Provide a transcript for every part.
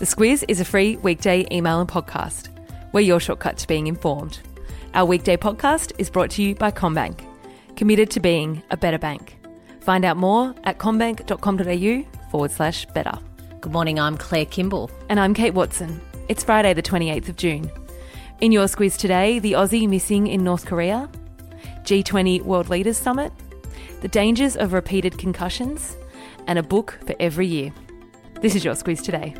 The Squiz is a free weekday email and podcast. We're your shortcut to being informed. Our weekday podcast is brought to you by CommBank, committed to being a better bank. Find out more at commbank.com.au forward slash better. Good morning, I'm Claire Kimball. And I'm Kate Watson. It's Friday, the 28th of June. In your Squiz today, the Aussie missing in North Korea, G20 World Leaders Summit, the dangers of repeated concussions, and a book for every year. This is your Squiz today.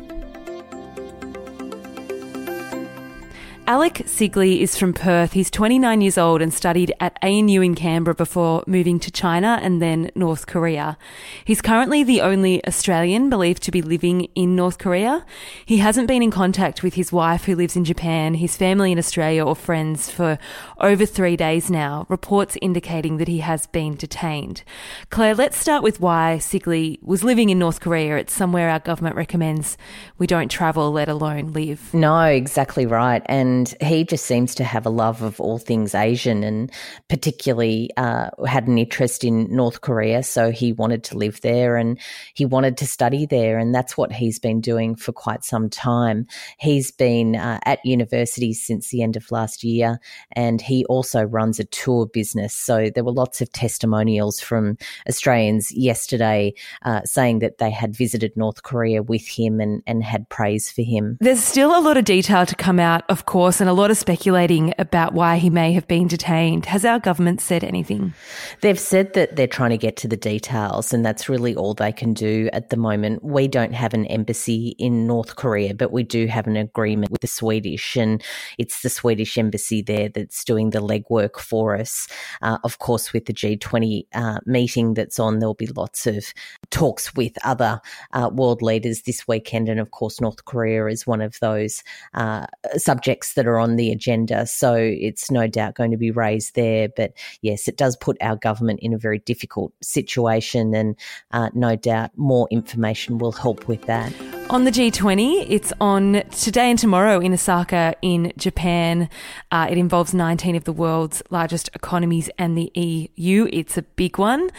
Alek Sigley is from Perth. He's 29 years old and studied at ANU in Canberra before moving to China and then North Korea. He's currently the only Australian believed to be living in North Korea. He hasn't been in contact with his wife who lives in Japan, his family in Australia or friends for over three days now, reports indicating that he has been detained. Claire, let's start with why Sigley was living in North Korea. It's somewhere our government recommends we don't travel, let alone live. No, exactly right. And and he just seems to have a love of all things Asian and particularly uh, had an interest in North Korea. So he wanted to live there and he wanted to study there. And that's what he's been doing for quite some time. He's been uh, at university since the end of last year and he also runs a tour business. So there were lots of testimonials from Australians yesterday uh, saying that they had visited North Korea with him and, and had praise for him. There's still a lot of detail to come out, of course course, and a lot of speculating about why he may have been detained. Has our government said anything? They've said that they're trying to get to the details, and that's really all they can do at the moment. We don't have an embassy in North Korea, but we do have an agreement with the Swedish, and it's the Swedish embassy there that's doing the legwork for us. Uh, of course, with the G20 uh, meeting that's on, there'll be lots of talks with other uh, world leaders this weekend, and of course, North Korea is one of those uh, subjects that are on the agenda. So it's no doubt going to be raised there. But yes, it does put our government in a very difficult situation, and uh, no doubt more information will help with that. On the G20, it's on today and tomorrow in Osaka in Japan. Uh, it involves 19 of the world's largest economies and the EU. It's a big one.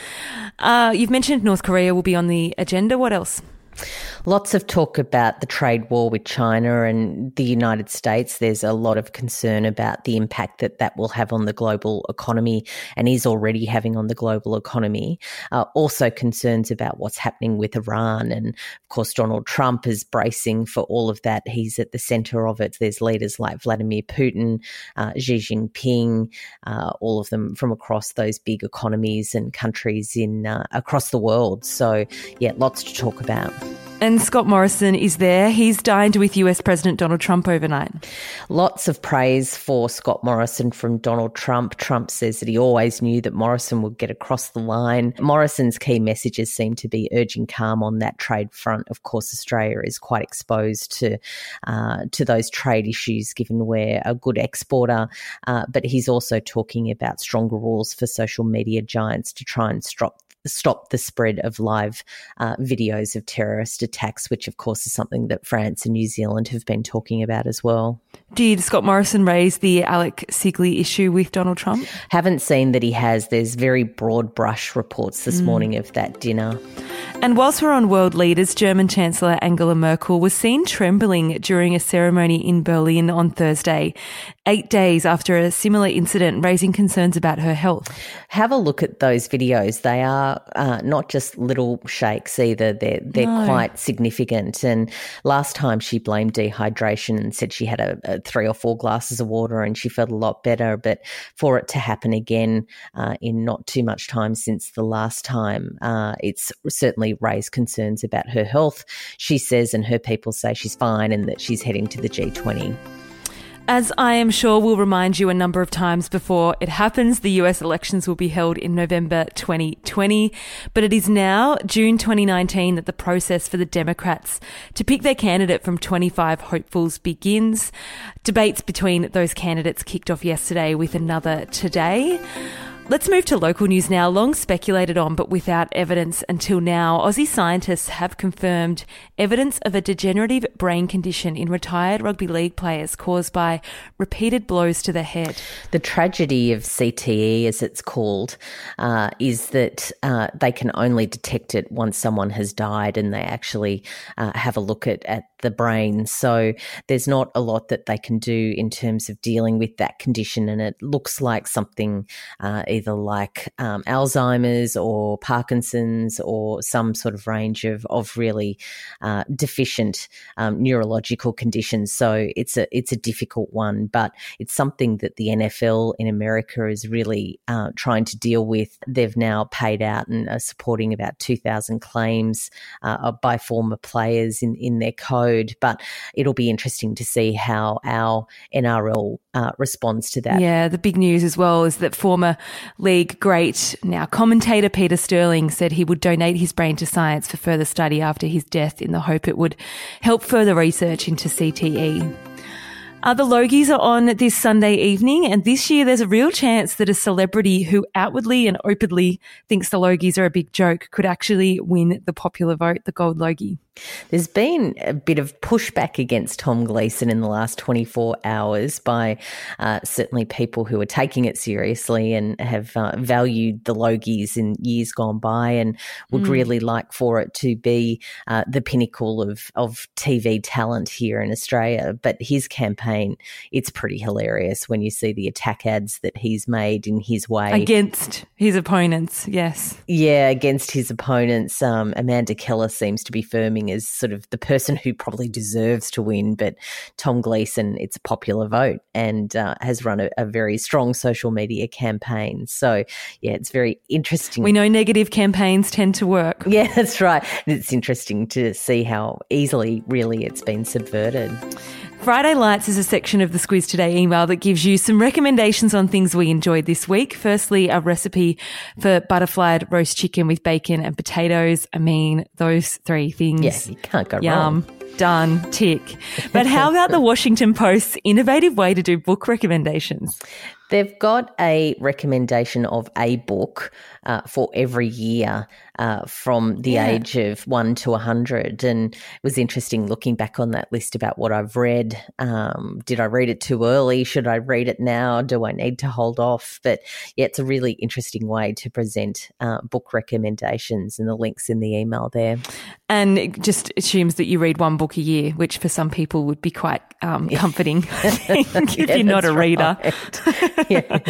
Uh, you've mentioned North Korea will be on the agenda. What else? Lots of talk about the trade war with China and the United States. There's a lot of concern about the impact that that will have on the global economy and is already having on the global economy. Uh, also, concerns about what's happening with Iran. And of course, Donald Trump is bracing for all of that. He's at the center of it. There's leaders like Vladimir Putin, uh, Xi Jinping, uh, all of them from across those big economies and countries in uh, across the world. So, yeah, lots to talk about. And Scott Morrison is there. He's dined with US President Donald Trump overnight. Lots of praise for Scott Morrison from Donald Trump. Trump says that he always knew that Morrison would get across the line. Morrison's key messages seem to be urging calm on that trade front. Of course, Australia is quite exposed to uh, to those trade issues, given we're a good exporter. Uh, but he's also talking about stronger rules for social media giants to try and stop stop the spread of live uh, videos of terrorist attacks, which of course is something that France and New Zealand have been talking about as well. Did Scott Morrison raise the Alek Sigley issue with Donald Trump? Haven't seen that he has. There's very broad brush reports this mm. morning of that dinner. And whilst we're on world leaders, German Chancellor Angela Merkel was seen trembling during a ceremony in Berlin on Thursday, eight days after a similar incident, raising concerns about her health. Have a look at those videos. They are uh, not just little shakes either. They're they're no. quite significant. And last time she blamed dehydration and said she had a, a, three or four glasses of water and she felt a lot better. But for it to happen again uh, in not too much time since the last time, uh, it's certainly raised concerns about her health. She says, and her people say she's fine and that she's heading to the G20. As I am sure we'll remind you a number of times before it happens, the US elections will be held in November 2020. But it is now, June 2019, that the process for the Democrats to pick their candidate from 25 hopefuls begins. Debates between those candidates kicked off yesterday with another today. Let's move to local news now. Long speculated on, but without evidence until now, Aussie scientists have confirmed evidence of a degenerative brain condition in retired rugby league players caused by repeated blows to the head. The tragedy of CTE, as it's called, uh, is that uh, they can only detect it once someone has died and they actually uh, have a look at, at the brain. So there's not a lot that they can do in terms of dealing with that condition. And it looks like something uh, either like um, Alzheimer's or Parkinson's or some sort of range of, of really uh, deficient um, neurological conditions. So it's a, it's a difficult one, but it's something that the NFL in America is really uh, trying to deal with. They've now paid out and are supporting about 2,000 claims uh, by former players in, in their code. But it'll be interesting to see how our NRL uh, responds to that. Yeah, the big news as well is that former league great, now commentator Peter Sterling said he would donate his brain to science for further study after his death in the hope it would help further research into CTE. The Logies are on this Sunday evening, and this year there's a real chance that a celebrity who outwardly and openly thinks the Logies are a big joke could actually win the popular vote, the Gold Logie. There's been a bit of pushback against Tom Gleeson in the last 24 hours by uh, certainly people who are taking it seriously and have uh, valued the Logies in years gone by and would mm. really like for it to be uh, the pinnacle of, of TV talent here in Australia. But his campaign, it's pretty hilarious when you see the attack ads that he's made in his way. Against his opponents, yes. Yeah, against his opponents. Um, Amanda Keller seems to be firming as sort of the person who probably deserves to win, but Tom Gleeson, it's a popular vote and uh, has run a, a, very strong social media campaign. So, yeah, it's very interesting. We know negative campaigns tend to work. Yeah, that's right. It's interesting to see how easily, really, it's been subverted. Friday Lights is a section of the Squiz Today email that gives you some recommendations on things we enjoyed this week. Firstly, a recipe for butterflied roast chicken with bacon and potatoes. I mean, those three things. Yes, you can't go wrong. Yum. wrong. Done. Tick. But how about the Washington Post's innovative way to do book recommendations? They've got a recommendation of a book uh, for every year uh, from the yeah. age of one to 100. And it was interesting looking back on that list about what I've read. Um, did I read it too early? Should I read it now? Do I need to hold off? But yeah, it's a really interesting way to present uh, book recommendations and the links in the email there. And it just assumes that you read one book a year, which for some people would be quite um, comforting if yeah, you're not a reader. Right. yeah,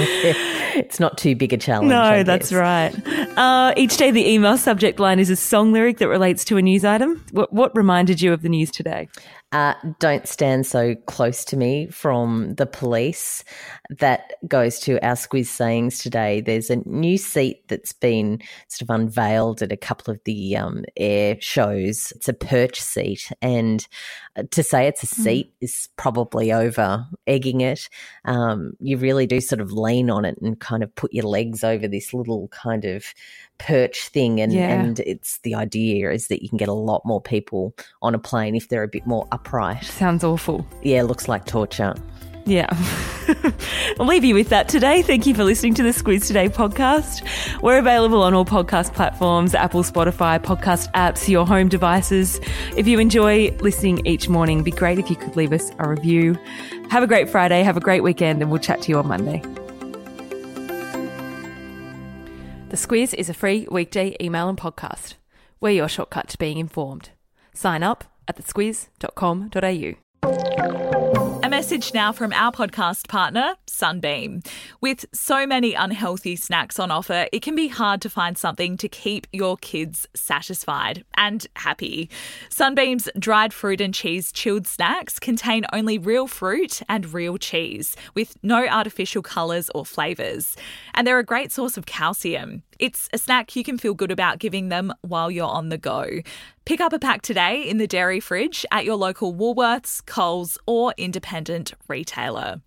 it's not too big a challenge. No, that's right. Uh, each day, the email subject line is a song lyric that relates to a news item. What, what reminded you of the news today? Uh, don't stand so close to me from the police. That goes to our squiz sayings today. There's a new seat that's been sort of unveiled at a couple of the um, air shows. It's a perch seat, and uh, to say it's a hmm. seat mm. is probably over egging it. Um, you really do sort of lean on it and kind of put your legs over this little kind of perch thing and yeah. and it's the idea is that you can get a lot more people on a plane if they're a bit more upright. Sounds awful. Yeah, looks like torture. Yeah. I'll leave you with that today. Thank you for listening to the Squiz Today podcast. We're available on all podcast platforms Apple, Spotify, podcast apps, your home devices. If you enjoy listening each morning, it'd be great if you could leave us a review. Have a great Friday, have a great weekend, and we'll chat to you on Monday. The Squiz is a free weekday email and podcast. We're your shortcut to being informed. Sign up at thesquiz.com.au. A message now from our podcast partner, Sunbeam. With so many unhealthy snacks on offer, it can be hard to find something to keep your kids satisfied and happy. Sunbeam's dried fruit and cheese chilled snacks contain only real fruit and real cheese, with no artificial colours or flavours. And they're a great source of calcium. It's a snack you can feel good about giving them while you're on the go. Pick up a pack today in the dairy fridge at your local Woolworths, Coles, or independent retailer.